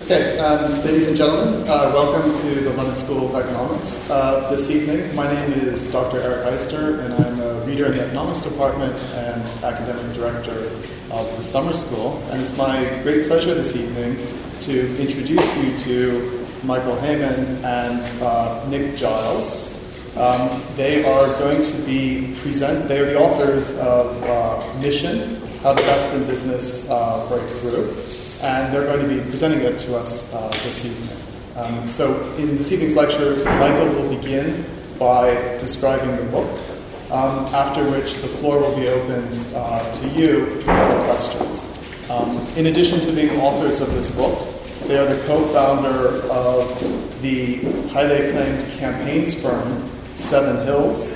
Okay, um, ladies and gentlemen, uh, welcome to the London School of Economics. Uh, this evening, my name is Dr. Erik Eyster, and I'm a reader in the Economics Department and Academic Director of the Summer School. And it's my great pleasure this evening to introduce you to Michael Hayman and uh, Nick Giles. Um, they are going to be present. They are the authors of uh, Mission: How the Best in Business uh, Break Through and they're going to be presenting it to us uh, this evening. Um, so, in this evening's lecture, Michael will begin by describing the book, um, after which the floor will be opened uh, to you for questions. Um, in addition to being authors of this book, they are the co founder of the highly acclaimed campaigns firm, Seven Hills,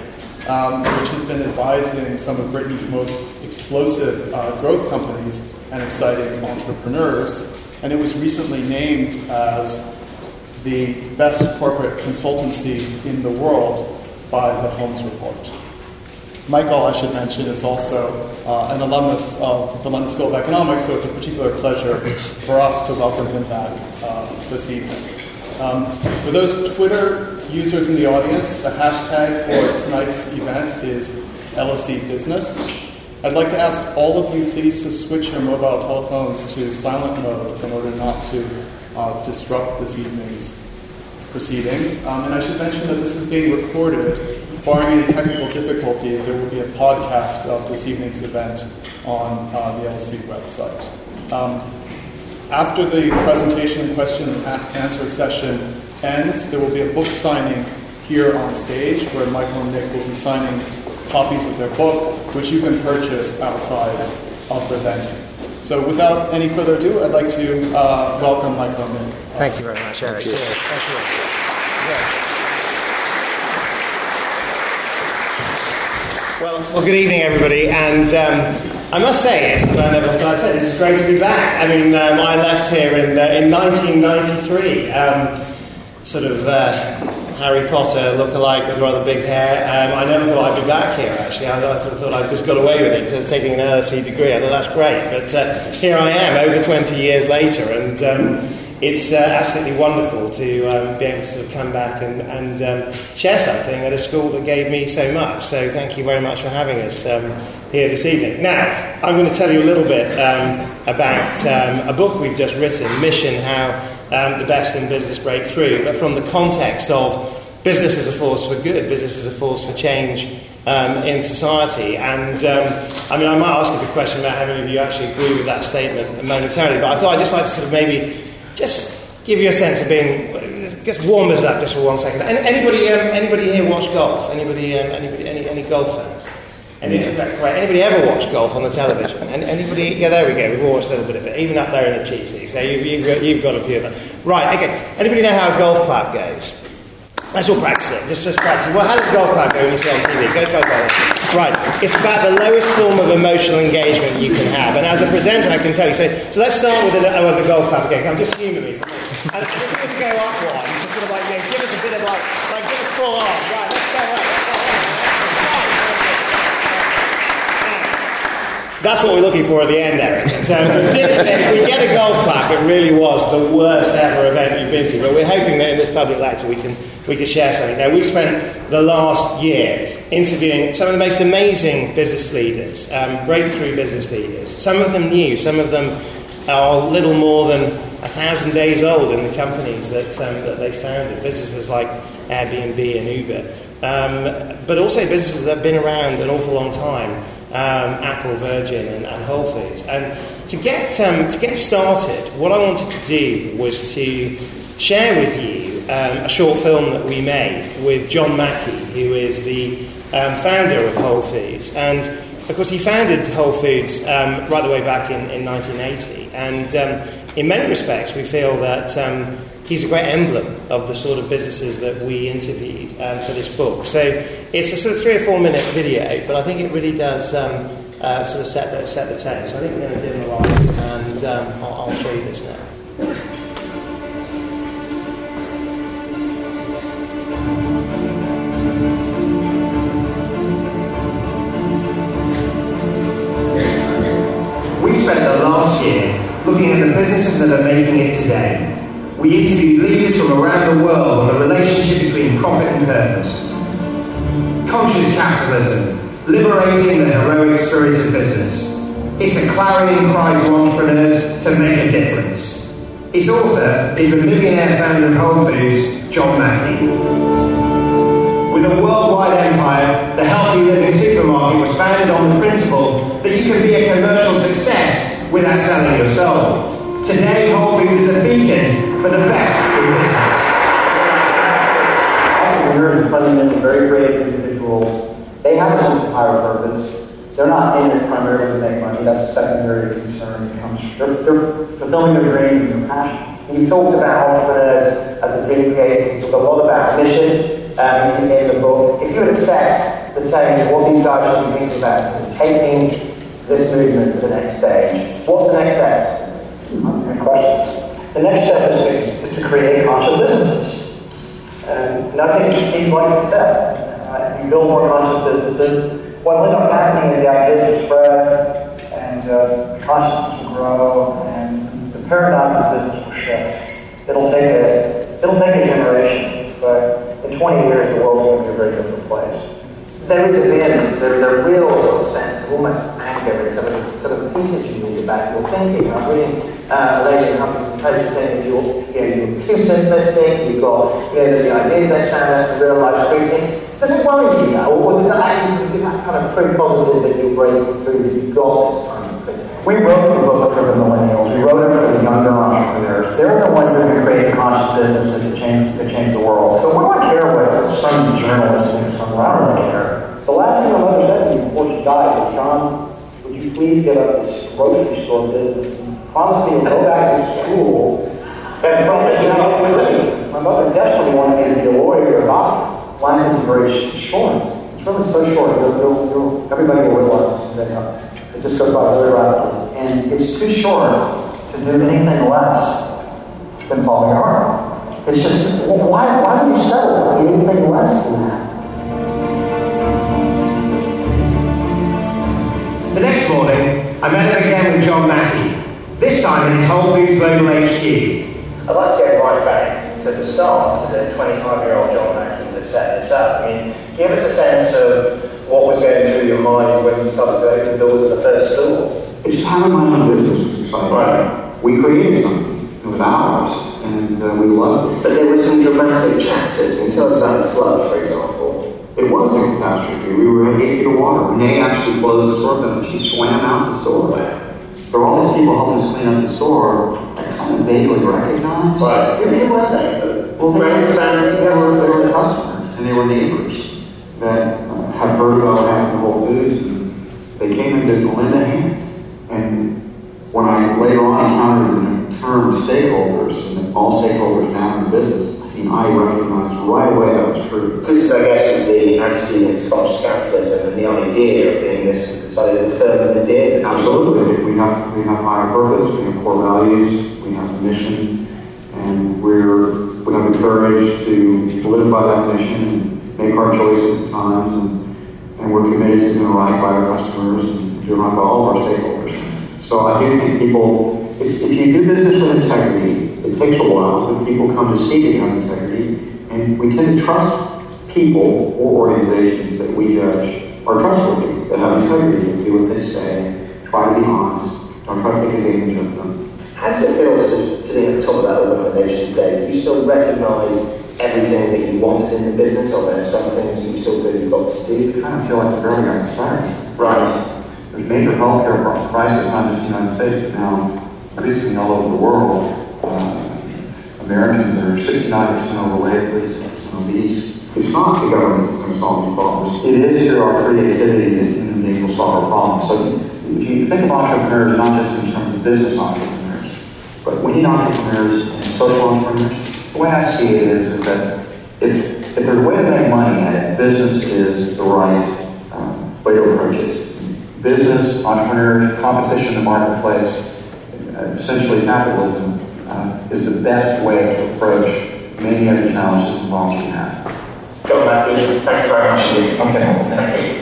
um, which has been advising some of Britain's most explosive uh, growth companies and exciting entrepreneurs. And it was recently named as the best corporate consultancy in the world by the Holmes Report. Michael, I should mention, is also uh, an alumnus of the London School of Economics, so it's a particular pleasure for us to welcome him back uh, this evening. Um, for those Twitter users in the audience, the hashtag for tonight's event is LSE Business. I'd like to ask all of you please to switch your mobile telephones to silent mode in order not to uh, disrupt this evening's proceedings. Um, and I should mention that this is being recorded. Barring any technical difficulties, there will be a podcast of this evening's event on uh, the LSE website. Um, after the presentation and question and answer session ends, there will be a book signing here on stage where Michael and Nick will be signing copies of their book, which you can purchase outside of the venue. So, without any further ado, I'd like to uh, welcome Michael and Thank you very much, Erik. Thank you. Thank you. Well, well, good evening, everybody. And um, I must say, as I never thought I said, it's great to be back. I mean, um, I left here in, uh, in 1993, um, sort of uh, Harry Potter look-alike with rather big hair. Um, I never thought I'd be back here, actually. I, I thought I'd just got away with it, just taking an LSE degree. I thought that's great. But uh, here I am, over 20 years later, and um, it's uh, absolutely wonderful to um, be able to sort of come back and, and um, share something at a school that gave me so much. So thank you very much for having us um, here this evening. Now, I'm going to tell you a little bit um, about a book we've just written, Mission How um, the Best in Business breakthrough, but from the context of business as a force for good, business as a force for change in society. And I mean, I might ask you the question about how many of you actually agree with that statement momentarily, but I thought I'd just like to sort of maybe just give you a sense of being, just warm us up just for one second. Anybody, um, anybody here watch golf? Anybody, um, anybody, any, any golf fans? Any, right, anybody ever watch golf on the television? Anybody? Yeah, there we go. We've all watched a little bit of it, even up there in the cheap seats. So you, have got, you've got a few of them. Right. Okay. Anybody know how a golf clap goes? Let's all practice it. Just, just practice it. Well, how does golf clap go when you see it on TV? Go, go, go. Right. It's about the lowest form of emotional engagement you can have. And as a presenter, I can tell you. So, so let's start with the, uh, the golf clap again. Come, just humour me for a minute. And if we to go up one, to sort of like, you know, give us a bit of like, like give us full on. Right, let's go up. That's what we're looking for at the end, Erik. In terms of, if we get a golf clap, it really was the worst ever event you've been to. But we're hoping that in this public lecture we can we can share something. Now we've spent the last year interviewing some of the most amazing business leaders, um, breakthrough business leaders. Some of them new, some of them are little more than a thousand days old in the companies that um, that they founded. Businesses like Airbnb and Uber, um, but also businesses that have been around an awful long time um, Apple, Virgin, and, and, Whole Foods. And to get um, to get started, what I wanted to do was to share with you um, a short film that we made with John Mackey, who is the um, founder of Whole Foods, and of course he founded Whole Foods um, right the way back in, in 1980. And um, in many respects, we feel that he's a great emblem of the sort of businesses that we interviewed um, for this book. So it's a sort of three or four minute video, but I think it really does um, uh, sort of set the, set the tone. So I think we're going to dim the lights and um, I'll, I'll show you this now. We spent the last year looking at the businesses that are making it today we interviewed leaders from around the world on the relationship between profit and purpose. Conscious capitalism, liberating the heroic spirit of business. It's a clarion cry to entrepreneurs to make a difference. Its author is the millionaire founder of Whole Foods, John Mackey. With a worldwide empire, the Healthy Living Supermarket was founded on the principle that you can be a commercial success without selling your soul. Today, Whole Foods is a beacon for the best in business. Entrepreneurs are fundamentally very brave individuals. They have a sense of higher purpose. They're not in it primarily to make money. That's a secondary concern. It comes, they're, they're fulfilling their dreams and their passions. You talked about entrepreneurs as a big case. It's a lot about mission. Um, can them both. If you would accept the saying, what these guys should be thinking about taking this movement to the next stage. What's the next step? Good question. The next step is to, is to create conscious businesses. And nothing is like success. Uh, you build more conscious businesses, what will end up happening is the ideas will spread and uh, consciousness will grow and the paradigm of business will shift. It'll take a it'll take a generation, but in 20 years the going to be a very different place. There is a vehemence, there's a real of sense, almost anger, sort of, sort of pieces you need about your thinking. I'm reading uh, later companies saying you're, you know, you're too simplistic, you've got, you know, the ideas that sound like real life scrutiny. Does it worry you now, or does that actually is that kind of pretty positive that you're breaking through, that you've got this kind of We wrote the book for the millennials. We wrote it for the younger entrepreneurs. They're the ones that have created conscious businesses to change, to change the world. So we don't care what some journalists think somewhere. I don't care. The last thing my mother said to me before she died was, John, would you please get up this grocery store business and promise me you'll go back to school and promise you My mother desperately wanted me to be a lawyer doctor life is very short. It's really so short. You'll, you'll, you'll, everybody will realize this. It just goes by very rapidly. And it's too short to do anything less than follow your heart. It's just, well, why, why do you settle for anything less than that? The next morning, I met him again with John Mackey, this time in his Whole Foods Global HQ. I'd like to go right back to the start, to the 25 year old John Mackey that set this up? I mean, give us a sense of what was going through your mind when you started to open the doors of the first store. It's having my own business was exciting. Right. We created something. It was ours, and uh, we loved it. But there were some dramatic chapters. And tell us about the flood, for example. It was a catastrophe. We were in eight feet of water. Renee actually closed the store down. She swam out the store. Were all these people helping us clean up the store. I kind of vaguely recognized. Right. Who was that? Well, they were, they were customers and they were neighbors that uh, had heard about having Whole Foods, and they came into Melinda Hand. And when I later on encountered the term stakeholders, and all stakeholders now in business, I mean, I recognized right away that was true. This, I guess, was the antecedent conscious capitalism and the idea of this side of the firm that did. Absolutely. We have, we have higher purpose, we have core values, we have a mission, and we're we have the courage to live by that mission and make our choices at times, and, and we're committed to doing right by our customers and doing right by all of our stakeholders. So I do think people, if, if you do business with integrity, it takes a while, but people come to see you have integrity, and we tend to trust people or organizations that we judge are trustworthy, that have integrity, and do what they say, try to be honest, don't try to take advantage of them. How does it feel sitting at the top of that organisation today? Do you still recognise everything that you wanted in the business, or there some things you still feel you've got to do? I kind of feel like very young starting. Right. There's major healthcare crisis, not just in the United States, but now increasingly all over the world. Uh, Americans are 69% overweight, 36% obese. It's not the government that's going to solve these problems. It is through our creativity solve our problems. So if you think of entrepreneurs not just in terms of business entrepreneurs, but we need entrepreneurs and social entrepreneurs. The way I see it is, is that if, if there's a way to make money at it, business is the right um, way to approach it. Business, entrepreneurs, competition in the marketplace, uh, essentially capitalism, uh, is the best way to approach many of the challenges and problems we have. John Matthews, thanks very much. Okay.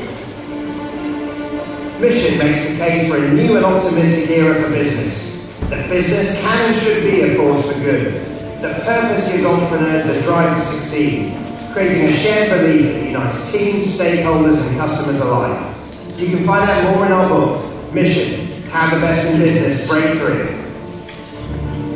Mission makes the case for a new and optimistic era for business that business can and should be a force for good. that purpose gives entrepreneurs the drive to succeed, creating a shared belief that unites teams, stakeholders, and customers alike. You can find out more in our book, Mission How the Best in Business Break Through.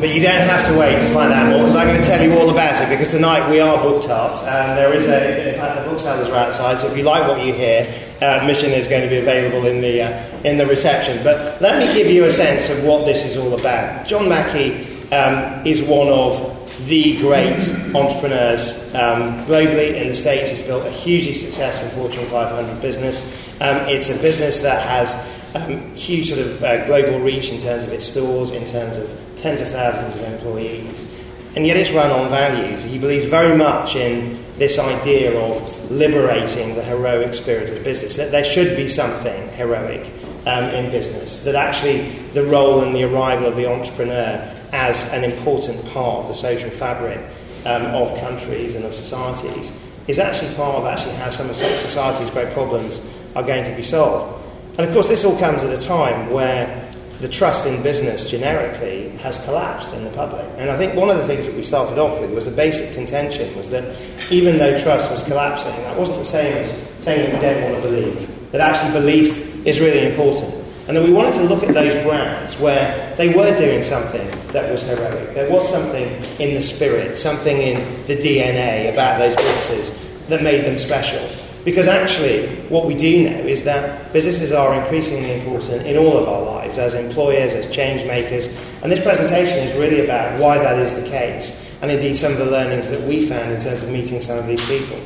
But you don't have to wait to find out more because I'm going to tell you all about it because tonight we are book tarts and there is a, in fact, the booksellers are outside so if you like what you hear, uh, Mission is going to be available in the, uh, in the reception. But let me give you a sense of what this is all about. John Mackey um, is one of the great entrepreneurs um, globally in the States. He's built a hugely successful Fortune 500 business. Um, it's a business that has um, huge sort of uh, global reach in terms of its stores, in terms of tens of thousands of employees. And yet it's run on values. He believes very much in this idea of liberating the heroic spirit of business, that there should be something heroic um, in business, that actually the role and the arrival of the entrepreneur as an important part of the social fabric um, of countries and of societies is actually part of actually how some of society's great problems are going to be solved. And of course, this all comes at a time where the trust in business generically has collapsed in the public. And I think one of the things that we started off with was a basic contention was that even though trust was collapsing, that wasn't the same as saying that we don't want to believe. That actually belief is really important. And that we wanted to look at those brands where they were doing something that was heroic. There was something in the spirit, something in the DNA about those businesses that made them special. Because actually, what we do know is that businesses are increasingly important in all of our lives as employers, as change makers. And this presentation is really about why that is the case, and indeed some of the learnings that we found in terms of meeting some of these people.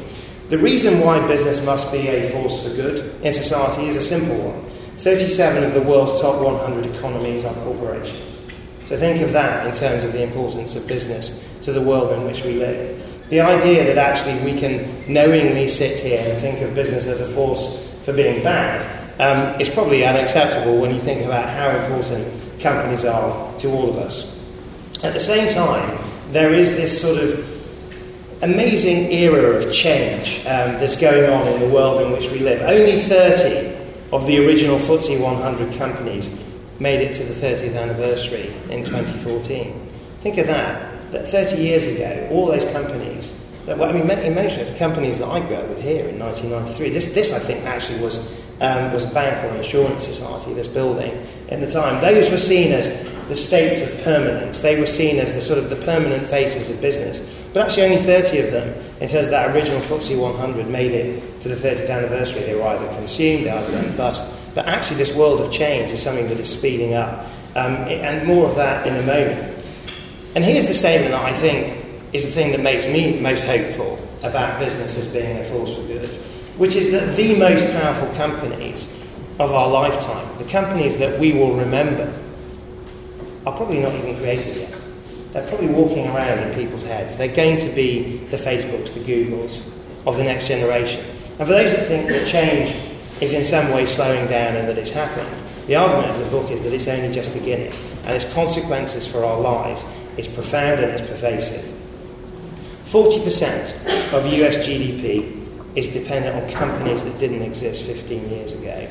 The reason why business must be a force for good in society is a simple one. 37 of the world's top 100 economies are corporations. So think of that in terms of the importance of business to the world in which we live. The idea that actually we can knowingly sit here and think of business as a force for being bad um, is probably unacceptable when you think about how important companies are to all of us. At the same time, there is this sort of amazing era of change um, that's going on in the world in which we live. Only 30 of the original FTSE 100 companies made it to the 30th anniversary in 2014. Think of that that 30 years ago, all those companies, that, well, I mean, in many ways, companies that I grew up with here in 1993, this, this I think actually was, um, was a bank or an insurance society, this building, in the time. Those were seen as the states of permanence. They were seen as the sort of the permanent faces of business. But actually, only 30 of them, in terms of that original FTSE 100, made it to the 30th anniversary. They were either consumed, they either went bust. But actually, this world of change is something that is speeding up. Um, and more of that in a moment. And here's the statement that I think is the thing that makes me most hopeful about business as being a force for good, which is that the most powerful companies of our lifetime, the companies that we will remember, are probably not even created yet. They're probably walking around in people's heads. They're going to be the Facebooks, the Googles of the next generation. And for those that think that change is in some way slowing down and that it's happening, the argument of the book is that it's only just beginning and its consequences for our lives it's profound and it's pervasive. 40% of US GDP is dependent on companies that didn't exist 15 years ago.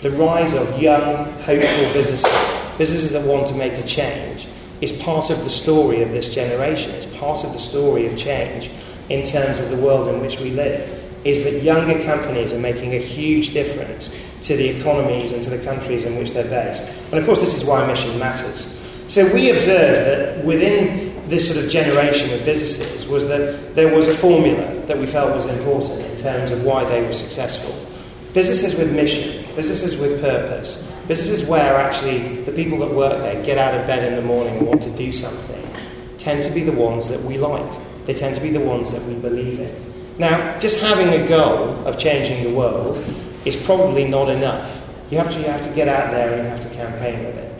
The rise of young, hopeful businesses, businesses that want to make a change, is part of the story of this generation. It's part of the story of change in terms of the world in which we live. Is that younger companies are making a huge difference to the economies and to the countries in which they're based. And of course, this is why mission matters. So we observed that within this sort of generation of businesses was that there was a formula that we felt was important in terms of why they were successful. Businesses with mission, businesses with purpose, businesses where actually the people that work there get out of bed in the morning and want to do something tend to be the ones that we like. They tend to be the ones that we believe in. Now, just having a goal of changing the world is probably not enough. You have to, you have to get out there and you have to campaign with it.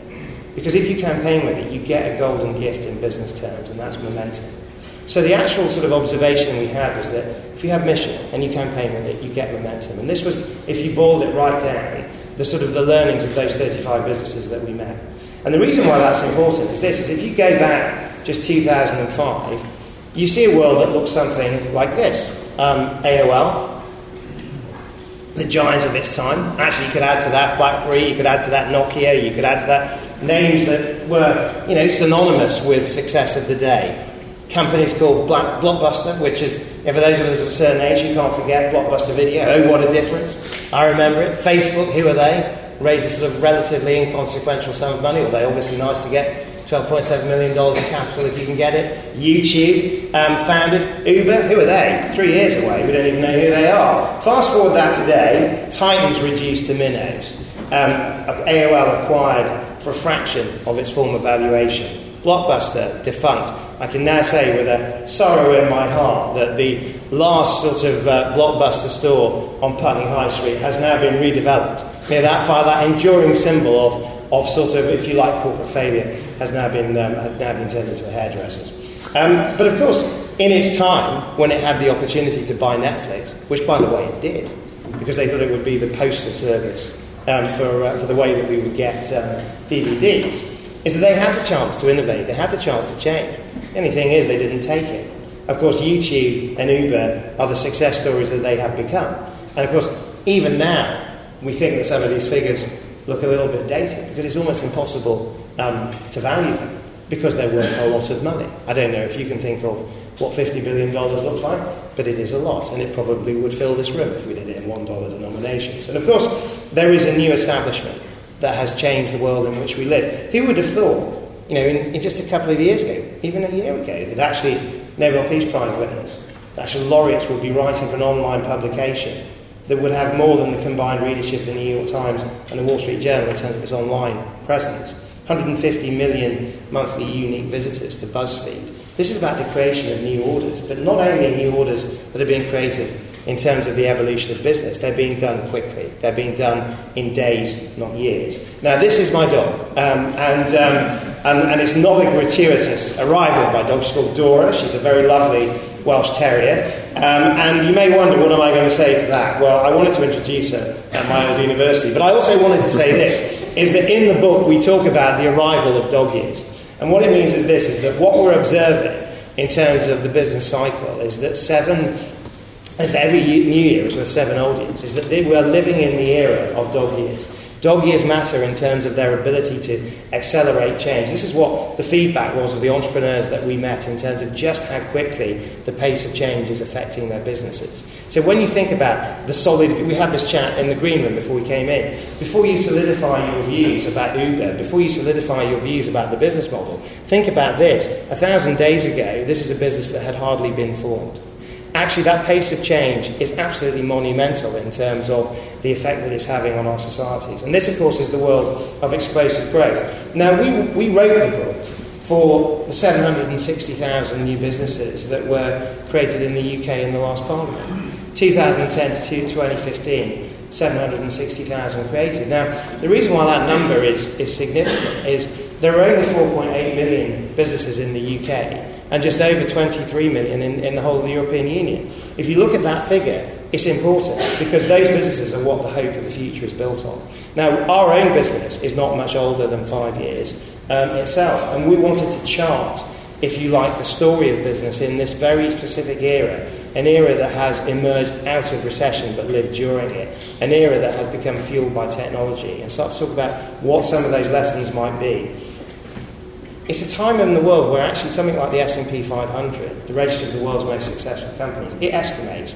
Because if you campaign with it, you get a golden gift in business terms, and that's momentum. So the actual sort of observation we had was that if you have mission and you campaign with it, you get momentum. And this was, if you boiled it right down, the sort of the learnings of those 35 businesses that we met. And the reason why that's important is this, is if you go back just 2005, you see a world that looks something like this. Um, AOL, the giants of its time. Actually, you could add to that BlackBerry, you could add to that Nokia, you could add to that names that were, you know, synonymous with success of the day. companies called Black, Blockbuster, which is, for those of us of a certain age, you can't forget Blockbuster Video. Oh, what a difference. I remember it. Facebook, who are they? Raised a sort of relatively inconsequential sum of money, although obviously nice to get $12.7 million in capital if you can get it. YouTube um, founded. Uber, who are they? Three years away, we don't even know who they are. Fast forward that today, Titan's reduced to minnows. Um, AOL acquired for a fraction of its former valuation. Blockbuster defunct. I can now say with a sorrow in my heart that the last sort of uh, Blockbuster store on Putney High Street has now been redeveloped. Know, that, that enduring symbol of, of sort of, if you like, corporate failure has now been, um, has now been turned into a hairdresser's. Um, but of course, in its time, when it had the opportunity to buy Netflix, which by the way it did, because they thought it would be the postal service um, for, uh, for the way that we would get um, DVDs, is that they had the chance to innovate, they had the chance to change. The only thing is, they didn't take it. Of course, YouTube and Uber are the success stories that they have become. And of course, even now, we think that some of these figures look a little bit dated because it's almost impossible um, to value them because they're worth a lot of money. I don't know if you can think of what $50 billion looks like, but it is a lot, and it probably would fill this room if we did it in $1 denominations. And of course, there is a new establishment that has changed the world in which we live. Who would have thought, you know, in, in just a couple of years ago, even a year ago, that actually Nobel Peace Prize winners, actual laureates would be writing for an online publication that would have more than the combined readership of the New York Times and the Wall Street Journal in terms of its online presence. 150 million monthly unique visitors to BuzzFeed. This is about the creation of new orders, but not only new orders that are being created in terms of the evolution of business. They're being done quickly. They're being done in days, not years. Now, this is my dog, um, and, um, and, and it's not a gratuitous arrival of my dog. She's called Dora. She's a very lovely Welsh Terrier. Um, and you may wonder, what am I going to say for that? Well, I wanted to introduce her at my old university, but I also wanted to say this, is that in the book we talk about the arrival of dog years. And what it means is this, is that what we're observing in terms of the business cycle is that seven every new year is with seven old years, is that we are living in the era of dog years. Dog years matter in terms of their ability to accelerate change. This is what the feedback was of the entrepreneurs that we met in terms of just how quickly the pace of change is affecting their businesses. So when you think about the solid, we had this chat in the green room before we came in. Before you solidify your views about Uber, before you solidify your views about the business model, think about this. A thousand days ago, this is a business that had hardly been formed actually that pace of change is absolutely monumental in terms of the effect that it's having on our societies. And this, of course, is the world of explosive growth. Now, we, we wrote the book for the 760,000 new businesses that were created in the UK in the last parliament. 2010 to 2015, 760,000 created. Now, the reason why that number is, is significant is there are only 4.8 million businesses in the UK and just over 23 million in, in the whole of the European Union. If you look at that figure, it's important because those businesses are what the hope of the future is built on. Now, our own business is not much older than five years um, itself, and we wanted to chart, if you like, the story of business in this very specific era, an era that has emerged out of recession but lived during it, an era that has become fueled by technology, and start to talk about what some of those lessons might be. It's a time in the world where actually something like the S&P 500, the register of the world's most successful companies, it estimates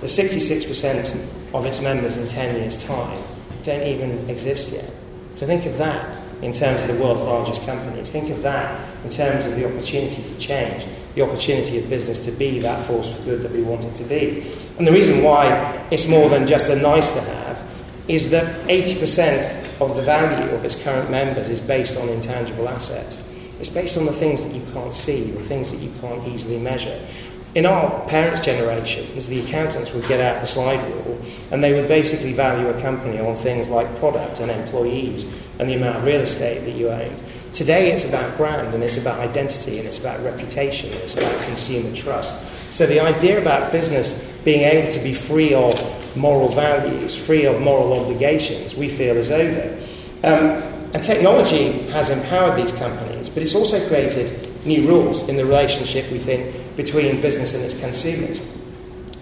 that 66% of its members in 10 years' time don't even exist yet. So think of that in terms of the world's largest companies. Think of that in terms of the opportunity for change, the opportunity of business to be that force for good that we want it to be. And the reason why it's more than just a nice to have is that 80% of the value of its current members is based on intangible assets. It's based on the things that you can't see, the things that you can't easily measure. In our parents' generations, the accountants would get out the slide rule and they would basically value a company on things like product and employees and the amount of real estate that you own. Today, it's about brand and it's about identity and it's about reputation and it's about consumer trust. So, the idea about business being able to be free of moral values, free of moral obligations, we feel is over. Um, and technology has empowered these companies, but it's also created new rules in the relationship, we think, between business and its consumers.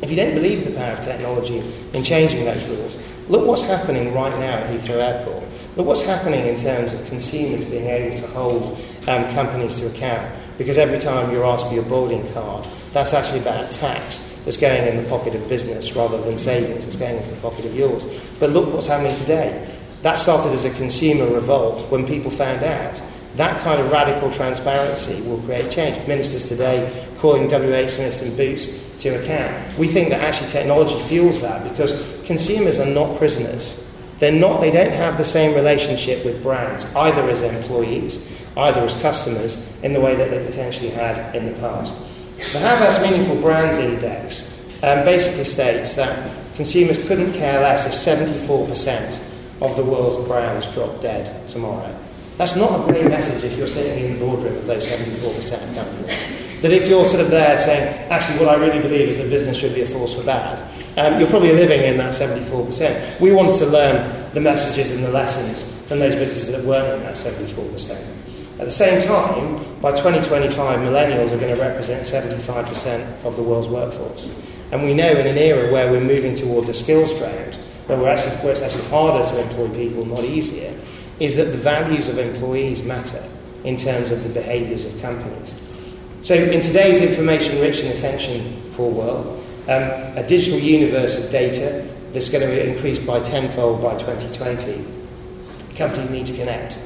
If you don't believe the power of technology in changing those rules, look what's happening right now at Heathrow Airport. Look what's happening in terms of consumers being able to hold um, companies to account because every time you're asked for your boarding card, that's actually about tax that's going in the pocket of business rather than savings that's going into the pocket of yours. But look what's happening today. That started as a consumer revolt when people found out that kind of radical transparency will create change. Ministers today calling WH Smiths and Boots to account. We think that actually technology fuels that because consumers are not prisoners. They're not, they don't have the same relationship with brands, either as employees, either as customers, in the way that they potentially had in the past. The Havas Meaningful Brands Index um, basically states that consumers couldn't care less if 74% of the world's brands dropped dead tomorrow. That's not a great message if you're sitting in the boardroom of those 74% of companies. That if you're sort of there saying, actually, what I really believe is that business should be a force for bad, um, you're probably living in that 74%. We wanted to learn the messages and the lessons from those businesses that weren't in that 74%. At the same time, by 2025, millennials are going to represent 75% of the world's workforce. And we know in an era where we're moving towards a skills trend, where, we're actually, where it's actually harder to employ people, not easier, is that the values of employees matter in terms of the behaviours of companies. So, in today's information rich and attention poor world, um, a digital universe of data that's going to increase by tenfold by 2020, companies need to connect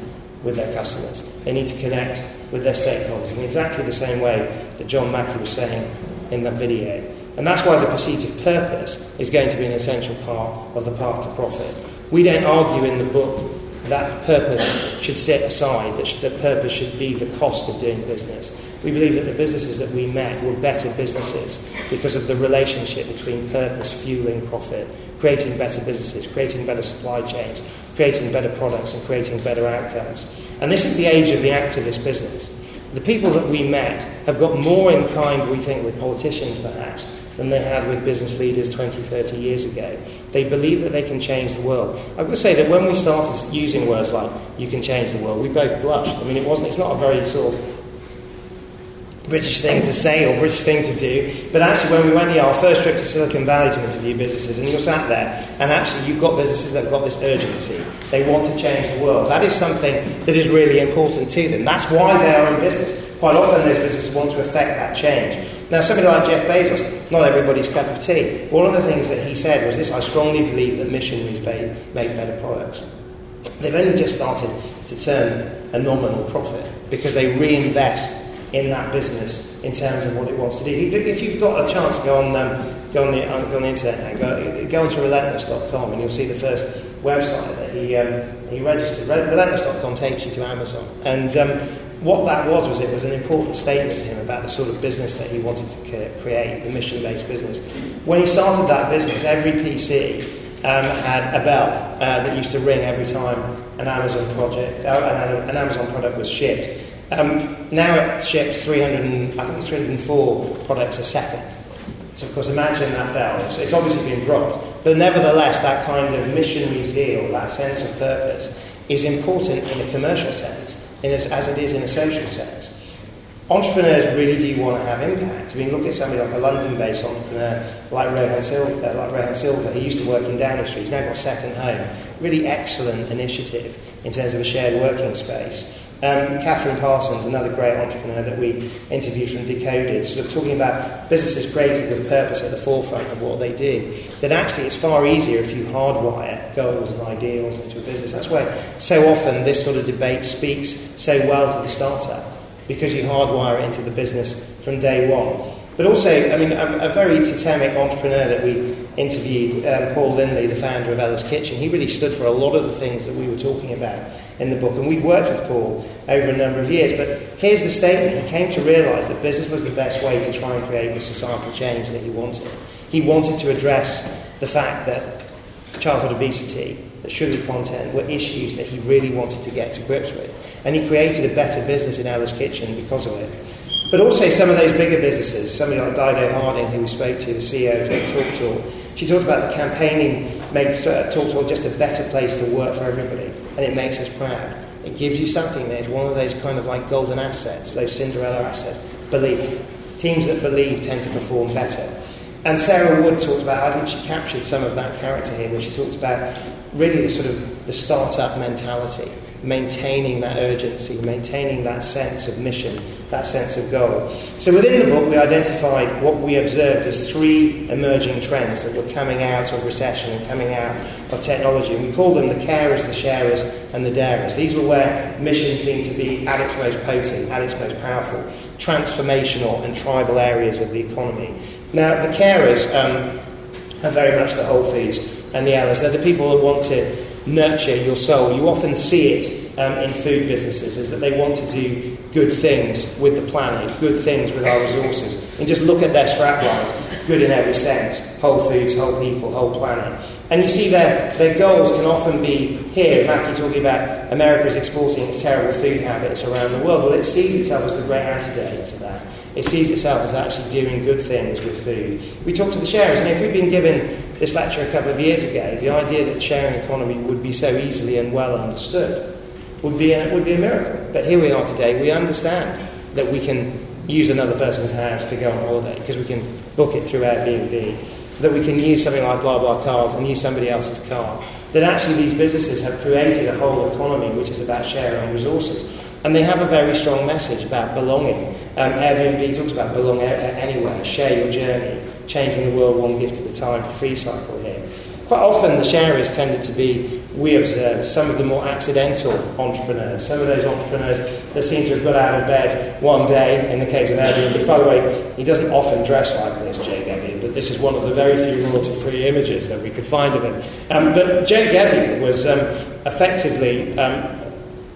with their customers. They need to connect with their stakeholders in exactly the same way that John Mackey was saying in that video. And that's why the pursuit of purpose is going to be an essential part of the path to profit. We don't argue in the book that purpose should sit aside, that, sh- that purpose should be the cost of doing business. We believe that the businesses that we met were better businesses because of the relationship between purpose fueling profit, creating better businesses, creating better supply chains, creating better products, and creating better outcomes. And this is the age of the activist business. The people that we met have got more in kind, we think, with politicians perhaps, than they had with business leaders 20, 30 years ago. They believe that they can change the world. I would say that when we started using words like you can change the world, we both blushed. I mean, it wasn't, it's not a very sort of British thing to say or British thing to do. But actually, when we went, yeah, our first trip to Silicon Valley to interview businesses, and you're sat there, and actually, you've got businesses that have got this urgency. They want to change the world. That is something that is really important to them. That's why they are in business. Quite often, those businesses want to affect that change. Now, somebody like Jeff Bezos, not everybody's cup of tea. One of the things that he said was this I strongly believe that missionaries make better products. They've only just started to turn a nominal profit because they reinvest in that business in terms of what it wants to do. If you've got a chance, go on, um, go on, the, go on the internet and go, go onto relentless.com and you'll see the first website that he, um, he registered. Relentless.com takes you to Amazon. And um, what that was, was it was an important statement to him about the sort of business that he wanted to create, the mission-based business. When he started that business, every PC um, had a bell uh, that used to ring every time an Amazon project, uh, an Amazon product was shipped. Um, now it ships 300, I think it's 304 products a second. So of course, imagine that bell. So it's obviously been dropped, but nevertheless, that kind of missionary zeal, that sense of purpose, is important in a commercial sense, as, as it is in a social sense. Entrepreneurs really do want to have impact. I mean, look at somebody like a London-based entrepreneur like Rohan Silva. Uh, like Rohan Silva. He used to work in Downing Street. He's now got Second Home. Really excellent initiative in terms of a shared working space. Um, Kathryn Parsons, another great entrepreneur that we interviewed from Decoded, sort of talking about businesses created with purpose at the forefront of what they do. That actually it's far easier if you hardwire goals and ideals into a business. That's why so often this sort of debate speaks so well to the startup, because you hardwire it into the business from day one. But also, I mean, a, a very totemic entrepreneur that we interviewed, um, Paul Lindley, the founder of Ella's Kitchen, he really stood for a lot of the things that we were talking about in the book. And we've worked with Paul over a number of years. But here's the statement he came to realise that business was the best way to try and create the societal change that he wanted. He wanted to address the fact that childhood obesity, that sugar content were issues that he really wanted to get to grips with. And he created a better business in Ella's Kitchen because of it. But also some of those bigger businesses, somebody like Dido Harding, who we spoke to, the CEO of TalkTalk, she talked about the campaigning makes TalkTalk just a better place to work for everybody and it makes us proud. It gives you something that is one of those kind of like golden assets, those Cinderella assets. Belief. Teams that believe tend to perform better. And Sarah Wood talked about, I think she captured some of that character here when she talked about really the sort of the startup mentality. Maintaining that urgency, maintaining that sense of mission, that sense of goal. So within the book, we identified what we observed as three emerging trends that were coming out of recession and coming out of technology. And we called them the carers, the sharers, and the darers. These were where mission seemed to be at its most potent, at its most powerful, transformational and tribal areas of the economy. Now, the carers um, are very much the Whole Foods and the Ellas. They're the people that want to nurture your soul. You often see it um, in food businesses, is that they want to do good things with the planet, good things with our resources. And just look at their straplines, good in every sense, whole foods, whole people, whole planet. And you see their, their goals can often be here, Mackey talking about America is exporting its terrible food habits around the world. Well, it sees itself as the great antidote to that. It sees itself as actually doing good things with food. We talked to the sharers, and if we'd been given this lecture a couple of years ago, the idea that sharing economy would be so easily and well understood would be a, would be a miracle. But here we are today. We understand that we can use another person's house to go on holiday because we can book it through Airbnb. That we can use something like BlaBlaCars and use somebody else's car. That actually these businesses have created a whole economy which is about sharing resources. And they have a very strong message about belonging. Um, Airbnb talks about belong anywhere, share your journey, changing the world one gift at a time, for Freecycle here. Quite often the sharers tended to be, we observed, some of the more accidental entrepreneurs, some of those entrepreneurs that seem to have got out of bed one day, in the case of Airbnb. By the way, he doesn't often dress like this, Jay Gebbia, but this is one of the very few royalty-free images that we could find of him. Um, but Jay Gebbia was um, effectively um,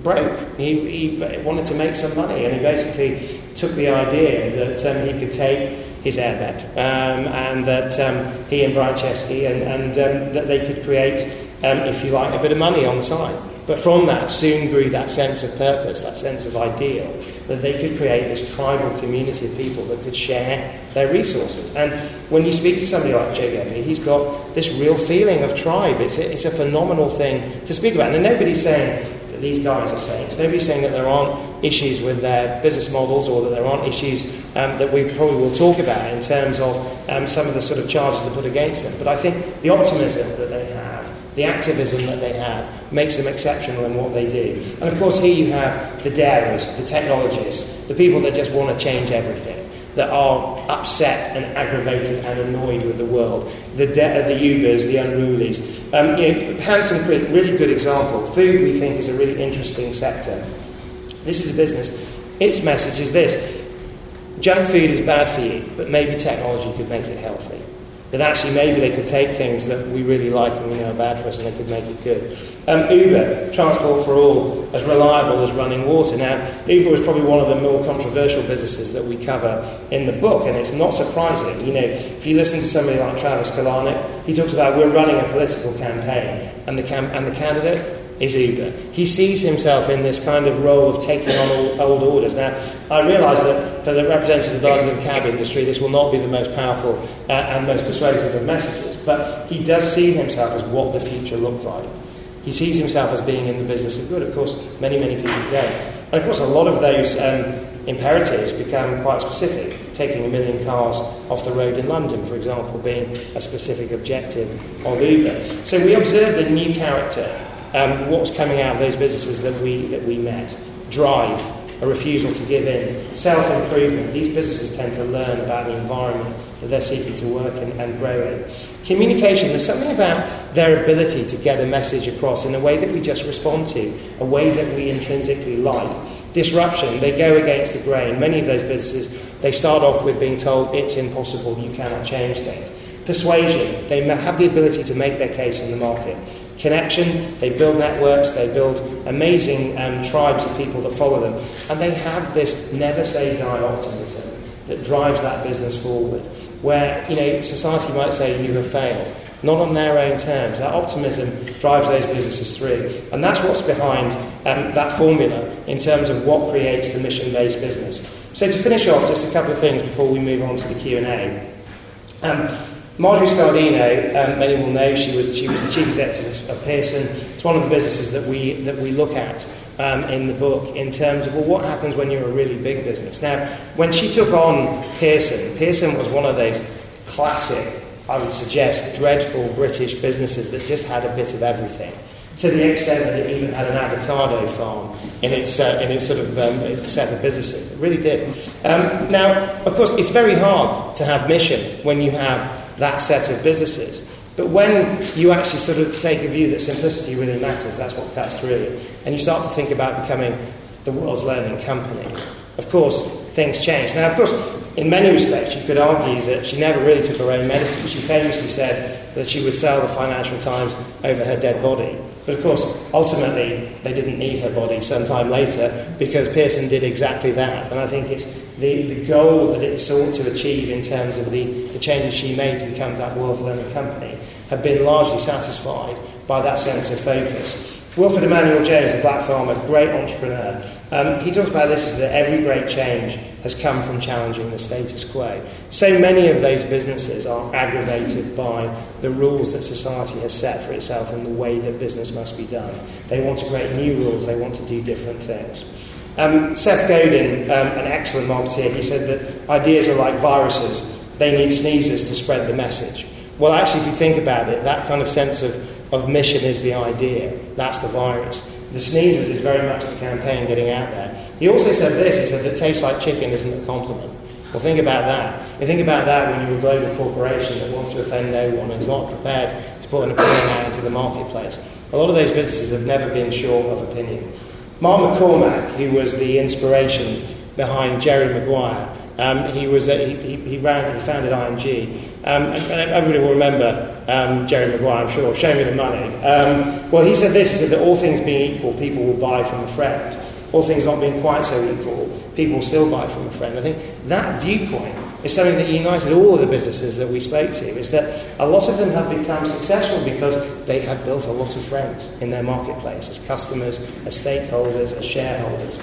broke. He, he, wanted to make some money, and he basically took the idea that um, he could take his airbed, um, and that um, he and Brian Chesky, and, and um, that they could create, um, if you like, a bit of money on the side. But from that soon grew that sense of purpose, that sense of ideal, that they could create this tribal community of people that could share their resources. And when you speak to somebody like Jay Gebbia, he's got this real feeling of tribe. It's a, it's a phenomenal thing to speak about. And nobody's saying that these guys are saints. Nobody's saying that there aren't issues with their business models or that there aren't issues um, that we probably will talk about in terms of um, some of the sort of charges that put against them. But I think the optimism that they have, the activism that they have, makes them exceptional in what they do. And of course, here you have the darers, the technologists, the people that just want to change everything that are upset and aggravated and annoyed with the world. The, de- the Ubers, the unrulies. Um, you know, Hampton Creek, really good example. Food, we think, is a really interesting sector. This is a business. Its message is this junk food is bad for you, but maybe technology could make it healthy. That actually maybe they could take things that we really like and we know are bad for us and they could make it good. Um, Uber, Transport for All, as reliable as running water. Now, Uber is probably one of the more controversial businesses that we cover in the book, and it's not surprising. You know, if you listen to somebody like Travis Kalanick, he talks about we're running a political campaign, and the, cam- and the candidate is Uber. He sees himself in this kind of role of taking on old orders. Now, I realise that for the representatives of the London cab industry, this will not be the most powerful uh, and most persuasive of messages, but he does see himself as what the future looks like. He sees himself as being in the business of good. Of course, many, many people don't. And of course, a lot of those um, imperatives become quite specific. Taking a million cars off the road in London, for example, being a specific objective of Uber. So we observed a new character um, what's coming out of those businesses that we, that we met. Drive, a refusal to give in, self improvement. These businesses tend to learn about the environment that they're seeking to work in and grow in. Communication, there's something about their ability to get a message across in a way that we just respond to, a way that we intrinsically like. Disruption, they go against the grain. Many of those businesses, they start off with being told it's impossible, you cannot change things. Persuasion, they have the ability to make their case in the market connection, they build networks, they build amazing um, tribes of people that follow them, and they have this never say die optimism that drives that business forward. Where you know society might say you have failed, not on their own terms. That optimism drives those businesses through, and that's what's behind um, that formula in terms of what creates the mission-based business. So to finish off, just a couple of things before we move on to the Q and A. Um, Marjorie Scardino, um, many will know, she was, she was the chief executive of Pearson. It's one of the businesses that we, that we look at um, in the book in terms of, well, what happens when you're a really big business? Now, when she took on Pearson, Pearson was one of those classic, I would suggest, dreadful British businesses that just had a bit of everything. to the extent that it even had an avocado farm in its, uh, in its sort of um, set of businesses. It really did. Um, now, of course, it's very hard to have mission when you have that set of businesses. But when you actually sort of take a view that simplicity really matters, that's what cuts through, and you start to think about becoming the world's learning company, of course, things change. Now, of course, in many respects, you could argue that she never really took her own medicine. She famously said that she would sell the Financial Times over her dead body. But of course, ultimately, they didn't need her body sometime later because Pearson did exactly that. And I think it's the, the goal that it sought to achieve in terms of the, the changes she made to become that world learning company have been largely satisfied by that sense of focus. Wilfred Emmanuel Jones, the black farmer, great entrepreneur, um, he talks about this as that every great change has come from challenging the status quo. So many of those businesses are aggravated by the rules that society has set for itself and the way that business must be done. They want to create new rules, they want to do different things. Um, Seth Godin, um, an excellent marketeer, he said that ideas are like viruses. They need sneezes to spread the message. Well, actually, if you think about it, that kind of sense of, of mission is the idea. That's the virus. The sneezes is very much the campaign getting out there. He also said this, he said that tastes like chicken isn't a compliment. Well, think about that. You think about that when you're a global corporation that wants to offend no one and is not prepared to put an opinion out into the marketplace. A lot of those businesses have never been short of opinion. Mark McCormack, who was the inspiration behind Jerry Maguire, um, he was a, he, he, ran he founded IMG, um, and, and, everybody will remember um, Jerry Maguire, I'm sure. Show me the money. Um, well, he said this. He said that all things being equal, people will buy from a friend. All things not being quite so equal, people still buy from a friend. I think that viewpoint is something that united all of the businesses that we spoke to. Is that a lot of them have become successful because they had built a lot of friends in their marketplace as customers, as stakeholders, as shareholders.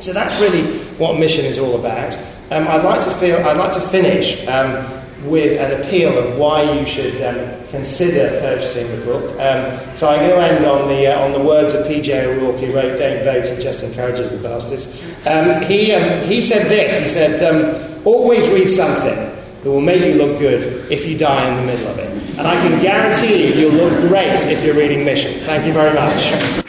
So that's really what mission is all about. Um, I'd like to feel, I'd like to finish um, with an appeal of why you should um, consider purchasing the book. Um, so I'm going to end on the uh, on the words of P.J. O'Rourke, who wrote "Don't vote; it just encourages the bastards." Um, he um, he said this. He said, "Always read something that will make you look good if you die in the middle of it." And I can guarantee you, you'll look great if you're reading Mission. Thank you very much.